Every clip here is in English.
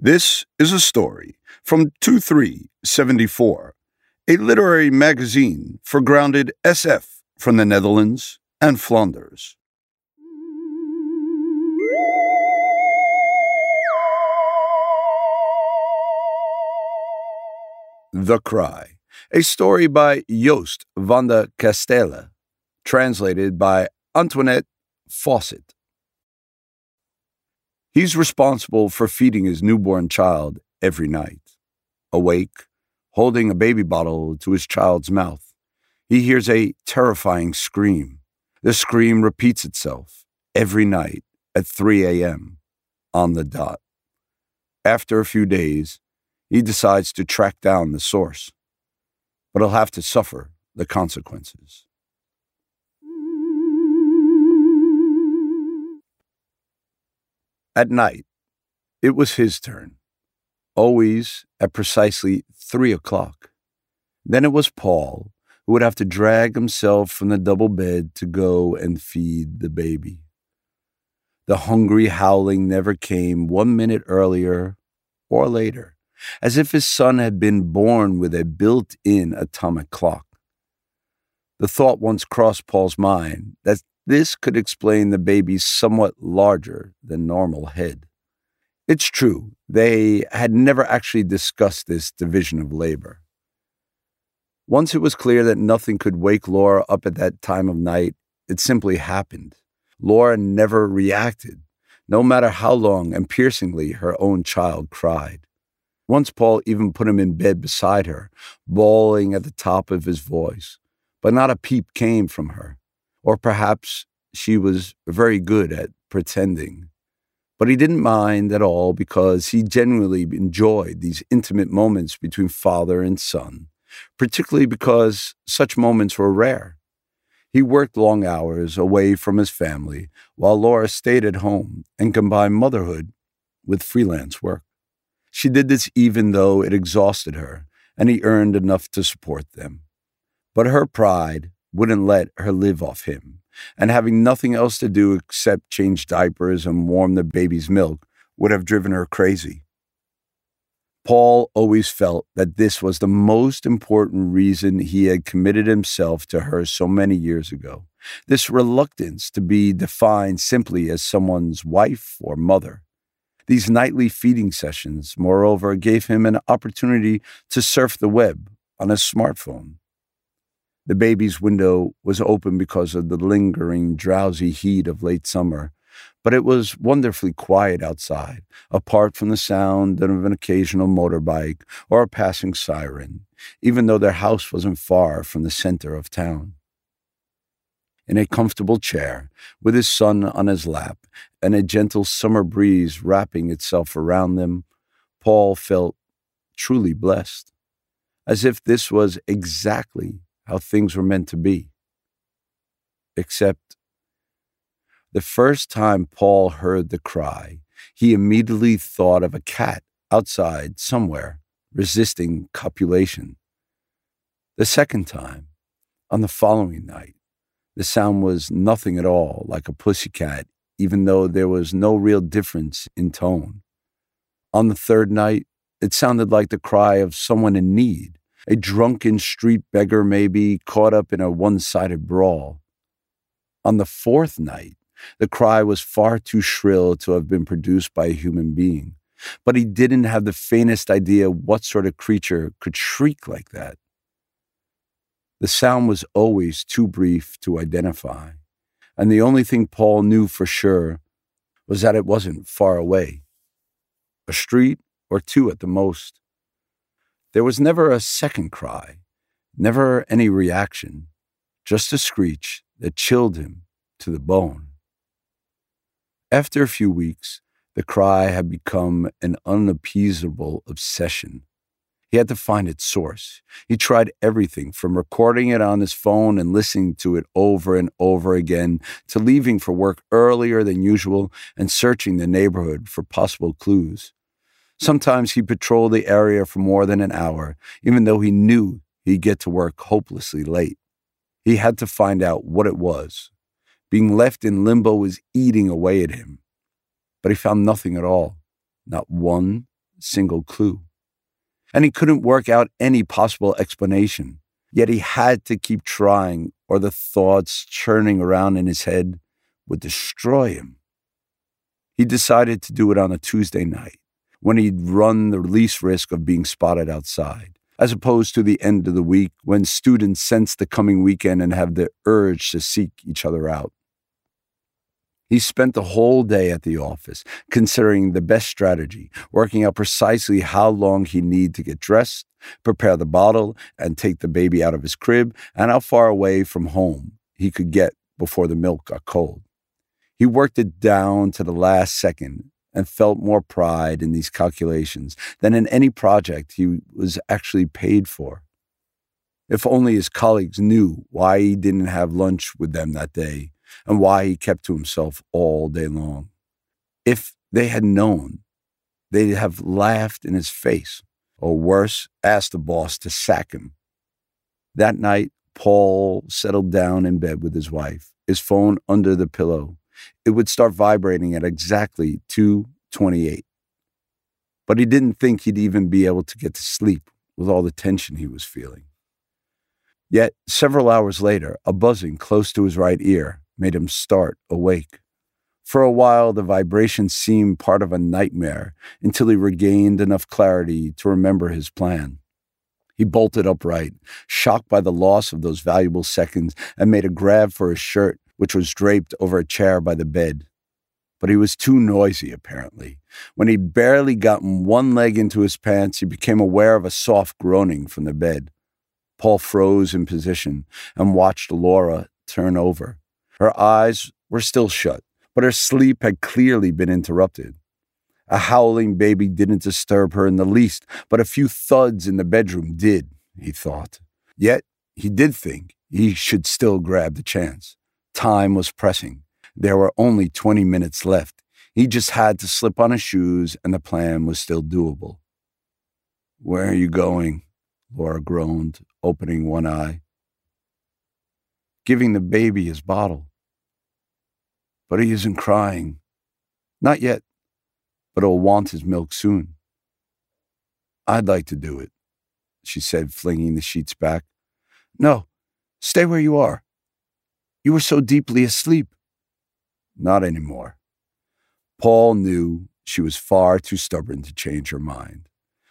This is a story from 2374, a literary magazine for grounded SF from the Netherlands and Flanders. The Cry, a story by Joost Vandecasteele, translated by Antoinette Fawcett. He's responsible for feeding his newborn child every night. Awake, holding a baby bottle to his child's mouth, he hears a terrifying scream. The scream repeats itself every night at 3 a.m. on the dot. After a few days, he decides to track down the source, but he'll have to suffer the consequences. At night, it was his turn, always at precisely three o'clock. Then it was Paul who would have to drag himself from the double bed to go and feed the baby. The hungry howling never came one minute earlier or later, as if his son had been born with a built in atomic clock. The thought once crossed Paul's mind that this could explain the baby's somewhat larger than normal head. It's true, they had never actually discussed this division of labor. Once it was clear that nothing could wake Laura up at that time of night, it simply happened. Laura never reacted, no matter how long and piercingly her own child cried. Once Paul even put him in bed beside her, bawling at the top of his voice, but not a peep came from her. Or perhaps she was very good at pretending. But he didn't mind at all because he genuinely enjoyed these intimate moments between father and son, particularly because such moments were rare. He worked long hours away from his family while Laura stayed at home and combined motherhood with freelance work. She did this even though it exhausted her, and he earned enough to support them. But her pride wouldn't let her live off him, and having nothing else to do except change diapers and warm the baby's milk would have driven her crazy. Paul always felt that this was the most important reason he had committed himself to her so many years ago. This reluctance to be defined simply as someone's wife or mother. These nightly feeding sessions, moreover, gave him an opportunity to surf the web on his smartphone. The baby's window was open because of the lingering, drowsy heat of late summer, but it was wonderfully quiet outside, apart from the sound of an occasional motorbike or a passing siren, even though their house wasn't far from the center of town. In a comfortable chair, with his son on his lap and a gentle summer breeze wrapping itself around them, Paul felt truly blessed, as if this was exactly how things were meant to be. Except the first time Paul heard the cry, he immediately thought of a cat outside somewhere resisting copulation. The second time, on the following night, the sound was nothing at all like a pussycat, even though there was no real difference in tone. On the third night, it sounded like the cry of someone in need, a drunken street beggar, maybe, caught up in a one sided brawl. On the fourth night, the cry was far too shrill to have been produced by a human being, but he didn't have the faintest idea what sort of creature could shriek like that. The sound was always too brief to identify, and the only thing Paul knew for sure was that it wasn't far away. A street or two at the most. There was never a second cry, never any reaction, just a screech that chilled him to the bone. After a few weeks, the cry had become an unappeasable obsession. He had to find its source. He tried everything from recording it on his phone and listening to it over and over again to leaving for work earlier than usual and searching the neighborhood for possible clues. Sometimes he patrolled the area for more than an hour, even though he knew he'd get to work hopelessly late. He had to find out what it was. Being left in limbo was eating away at him. But he found nothing at all, not one single clue. And he couldn't work out any possible explanation. Yet he had to keep trying, or the thoughts churning around in his head would destroy him. He decided to do it on a Tuesday night, when he'd run the least risk of being spotted outside, as opposed to the end of the week when students sense the coming weekend and have the urge to seek each other out. He spent the whole day at the office, considering the best strategy, working out precisely how long he'd need to get dressed, prepare the bottle, and take the baby out of his crib, and how far away from home he could get before the milk got cold. He worked it down to the last second and felt more pride in these calculations than in any project he was actually paid for. If only his colleagues knew why he didn't have lunch with them that day and why he kept to himself all day long. If they had known, they'd have laughed in his face, or worse, asked the boss to sack him. That night, Paul settled down in bed with his wife, his phone under the pillow. It would start vibrating at exactly 2:28. But he didn't think he'd even be able to get to sleep with all the tension he was feeling. Yet, several hours later, a buzzing close to his right ear made him start awake. For a while, the vibration seemed part of a nightmare until he regained enough clarity to remember his plan. He bolted upright, shocked by the loss of those valuable seconds, and made a grab for his shirt, which was draped over a chair by the bed. But he was too noisy, apparently. When he'd barely gotten one leg into his pants, he became aware of a soft groaning from the bed. Paul froze in position and watched Laura turn over. Her eyes were still shut, but her sleep had clearly been interrupted. A howling baby didn't disturb her in the least, but a few thuds in the bedroom did, he thought. Yet he did think he should still grab the chance. Time was pressing. There were only 20 minutes left. He just had to slip on his shoes, and the plan was still doable. Where are you going? Laura groaned, opening one eye giving the baby his bottle. But he isn't crying. Not yet, but he'll want his milk soon. I'd like to do it, she said, flinging the sheets back. No, stay where you are. You were so deeply asleep. Not anymore. Paul knew she was far too stubborn to change her mind.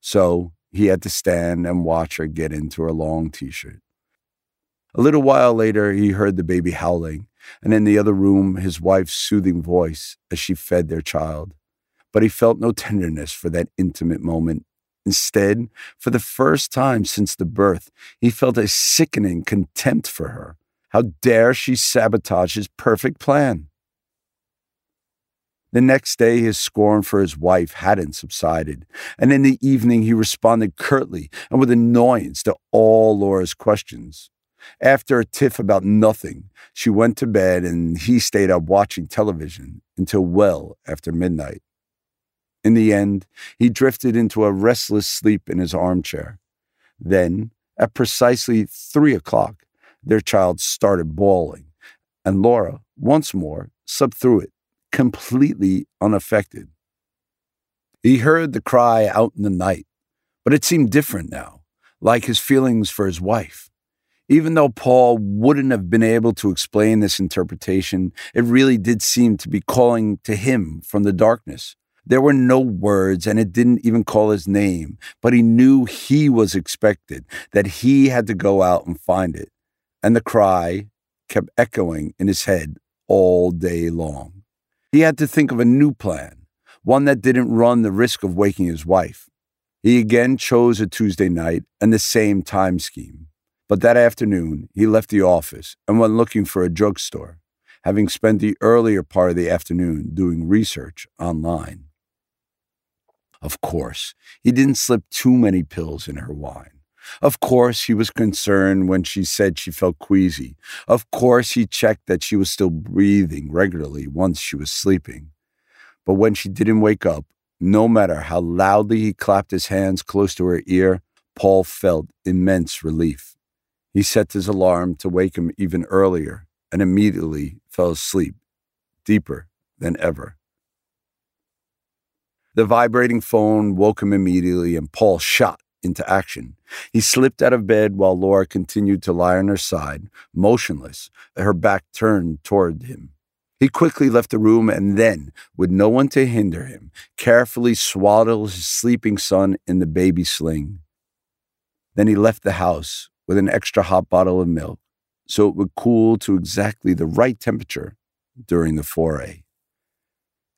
So he had to stand and watch her get into her long t shirt. A little while later, he heard the baby howling, and in the other room, his wife's soothing voice as she fed their child. But he felt no tenderness for that intimate moment. Instead, for the first time since the birth, he felt a sickening contempt for her. How dare she sabotage his perfect plan? The next day, his scorn for his wife hadn't subsided, and in the evening, he responded curtly and with annoyance to all Laura's questions. After a tiff about nothing, she went to bed and he stayed up watching television until well after midnight. In the end, he drifted into a restless sleep in his armchair. Then, at precisely three o'clock, their child started bawling, and Laura, once more, slept through it, completely unaffected. He heard the cry out in the night, but it seemed different now, like his feelings for his wife. Even though Paul wouldn't have been able to explain this interpretation, it really did seem to be calling to him from the darkness. There were no words, and it didn't even call his name, but he knew he was expected, that he had to go out and find it. And the cry kept echoing in his head all day long. He had to think of a new plan, one that didn't run the risk of waking his wife. He again chose a Tuesday night and the same time scheme. But that afternoon, he left the office and went looking for a drugstore, having spent the earlier part of the afternoon doing research online. Of course, he didn't slip too many pills in her wine. Of course, he was concerned when she said she felt queasy. Of course, he checked that she was still breathing regularly once she was sleeping. But when she didn't wake up, no matter how loudly he clapped his hands close to her ear, Paul felt immense relief. He set his alarm to wake him even earlier and immediately fell asleep, deeper than ever. The vibrating phone woke him immediately, and Paul shot into action. He slipped out of bed while Laura continued to lie on her side, motionless, her back turned toward him. He quickly left the room and then, with no one to hinder him, carefully swaddled his sleeping son in the baby sling. Then he left the house with an extra hot bottle of milk so it would cool to exactly the right temperature during the foray.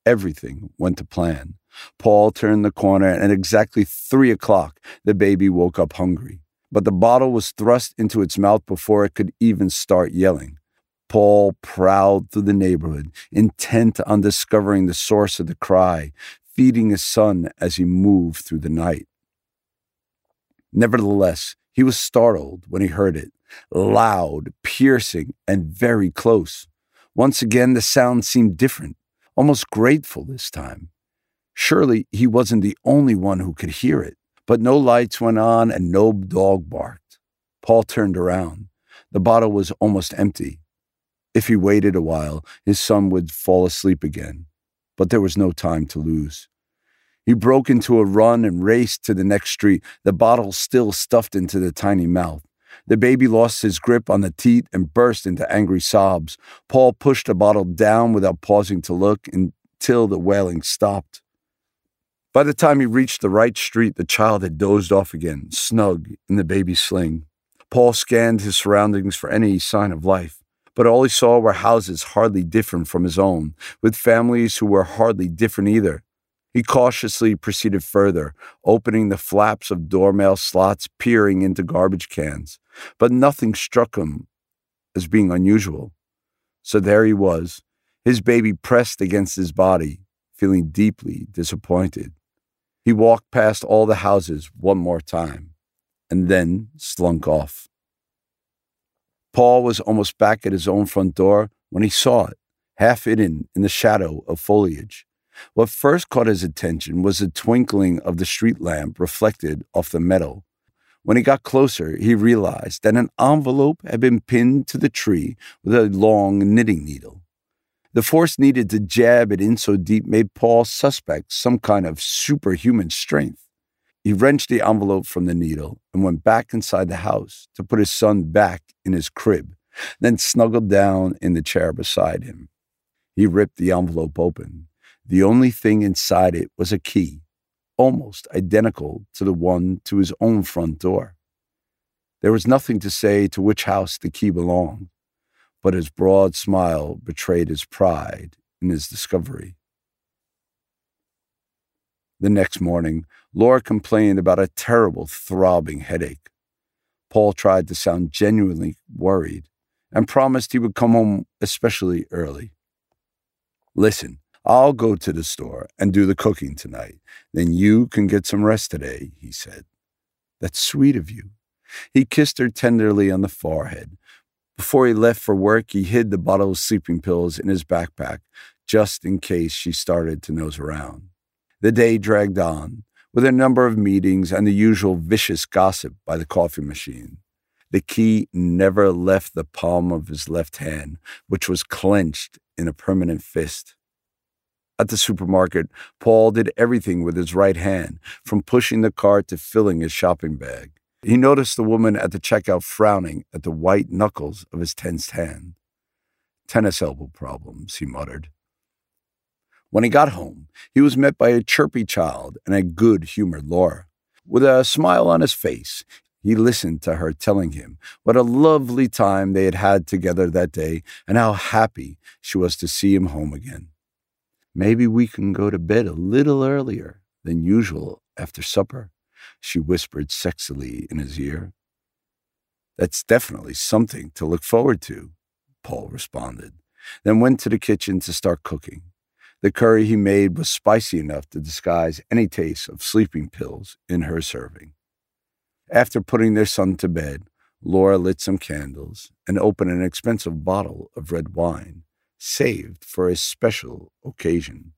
Everything went to plan. Paul turned the corner, and at exactly three o'clock, the baby woke up hungry. But the bottle was thrust into its mouth before it could even start yelling. Paul prowled through the neighborhood, intent on discovering the source of the cry, feeding his son as he moved through the night. Nevertheless, he was startled when he heard it loud, piercing, and very close. Once again, the sound seemed different, almost grateful this time. Surely he wasn't the only one who could hear it, but no lights went on and no dog barked. Paul turned around. The bottle was almost empty. If he waited a while, his son would fall asleep again. But there was no time to lose. He broke into a run and raced to the next street, the bottle still stuffed into the tiny mouth. The baby lost his grip on the teat and burst into angry sobs. Paul pushed the bottle down without pausing to look until the wailing stopped. By the time he reached the right street, the child had dozed off again, snug in the baby's sling. Paul scanned his surroundings for any sign of life, but all he saw were houses hardly different from his own, with families who were hardly different either. He cautiously proceeded further, opening the flaps of doormail slots, peering into garbage cans, but nothing struck him as being unusual. So there he was, his baby pressed against his body, feeling deeply disappointed. He walked past all the houses one more time and then slunk off. Paul was almost back at his own front door when he saw it, half hidden in the shadow of foliage. What first caught his attention was the twinkling of the street lamp reflected off the metal. When he got closer, he realized that an envelope had been pinned to the tree with a long knitting needle. The force needed to jab it in so deep made Paul suspect some kind of superhuman strength. He wrenched the envelope from the needle and went back inside the house to put his son back in his crib, then snuggled down in the chair beside him. He ripped the envelope open. The only thing inside it was a key, almost identical to the one to his own front door. There was nothing to say to which house the key belonged but his broad smile betrayed his pride in his discovery. The next morning, Laura complained about a terrible throbbing headache. Paul tried to sound genuinely worried and promised he would come home especially early. Listen, I'll go to the store and do the cooking tonight. Then you can get some rest today, he said. That's sweet of you. He kissed her tenderly on the forehead, before he left for work, he hid the bottle of sleeping pills in his backpack just in case she started to nose around. The day dragged on, with a number of meetings and the usual vicious gossip by the coffee machine. The key never left the palm of his left hand, which was clenched in a permanent fist. At the supermarket, Paul did everything with his right hand, from pushing the cart to filling his shopping bag. He noticed the woman at the checkout frowning at the white knuckles of his tensed hand. Tennis elbow problems, he muttered. When he got home, he was met by a chirpy child and a good humored Laura. With a smile on his face, he listened to her telling him what a lovely time they had had together that day and how happy she was to see him home again. Maybe we can go to bed a little earlier than usual after supper, she whispered sexily in his ear. That's definitely something to look forward to, Paul responded, then went to the kitchen to start cooking. The curry he made was spicy enough to disguise any taste of sleeping pills in her serving. After putting their son to bed, Laura lit some candles and opened an expensive bottle of red wine, saved for a special occasion.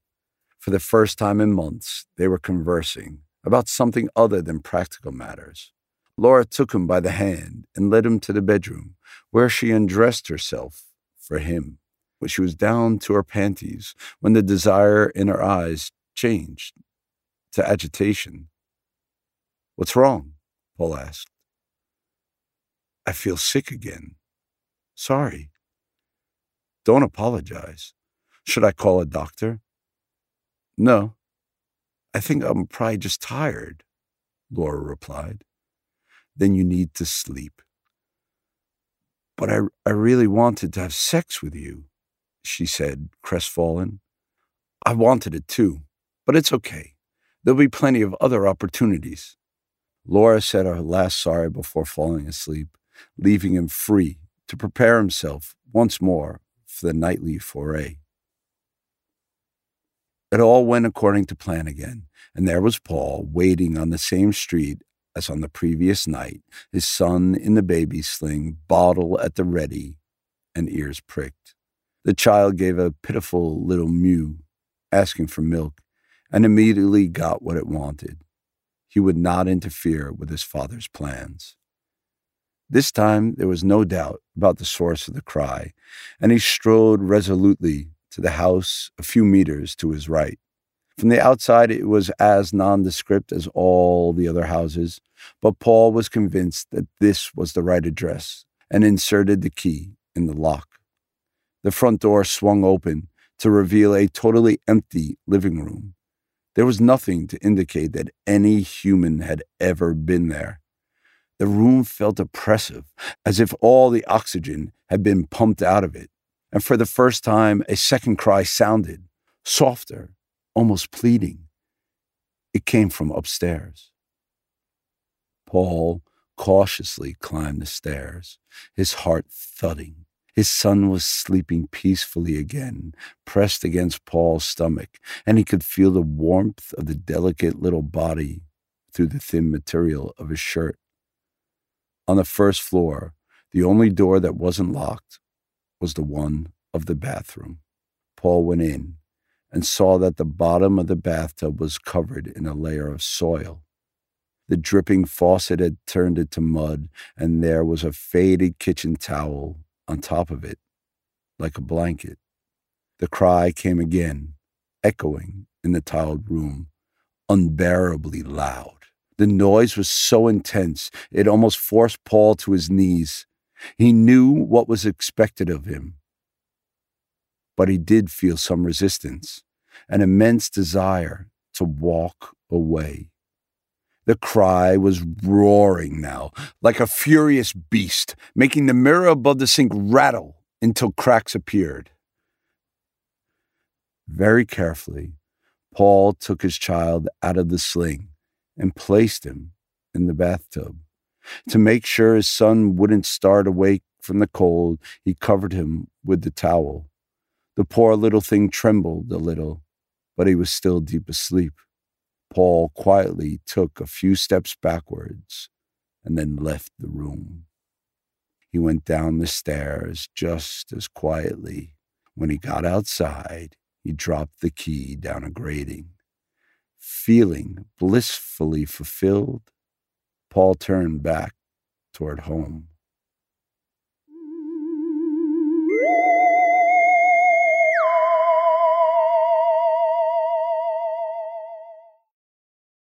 For the first time in months, they were conversing about something other than practical matters. Laura took him by the hand and led him to the bedroom, where she undressed herself for him. When she was down to her panties, when the desire in her eyes changed to agitation. What's wrong? Paul asked. I feel sick again. Sorry. Don't apologize. Should I call a doctor? No. I think I'm probably just tired, Laura replied. Then you need to sleep. But I, I really wanted to have sex with you, she said, crestfallen. I wanted it too, but it's okay. There'll be plenty of other opportunities. Laura said her last sorry before falling asleep, leaving him free to prepare himself once more for the nightly foray. It all went according to plan again, and there was Paul waiting on the same street as on the previous night, his son in the baby sling, bottle at the ready, and ears pricked. The child gave a pitiful little mew, asking for milk, and immediately got what it wanted. He would not interfere with his father's plans. This time there was no doubt about the source of the cry, and he strode resolutely to the house a few meters to his right. From the outside, it was as nondescript as all the other houses, but Paul was convinced that this was the right address and inserted the key in the lock. The front door swung open to reveal a totally empty living room. There was nothing to indicate that any human had ever been there. The room felt oppressive, as if all the oxygen had been pumped out of it and for the first time, a second cry sounded, softer, almost pleading. It came from upstairs. Paul cautiously climbed the stairs, his heart thudding. His son was sleeping peacefully again, pressed against Paul's stomach, and he could feel the warmth of the delicate little body through the thin material of his shirt. On the first floor, the only door that wasn't locked was the one of the bathroom. Paul went in and saw that the bottom of the bathtub was covered in a layer of soil. The dripping faucet had turned it to mud, and there was a faded kitchen towel on top of it, like a blanket. The cry came again, echoing in the tiled room, unbearably loud. The noise was so intense it almost forced Paul to his knees. He knew what was expected of him. But he did feel some resistance, an immense desire to walk away. The cry was roaring now, like a furious beast, making the mirror above the sink rattle until cracks appeared. Very carefully, Paul took his child out of the sling and placed him in the bathtub. To make sure his son wouldn't start awake from the cold, he covered him with the towel. The poor little thing trembled a little, but he was still deep asleep. Paul quietly took a few steps backwards and then left the room. He went down the stairs just as quietly. When he got outside, he dropped the key down a grating. Feeling blissfully fulfilled, Paul turned back toward home.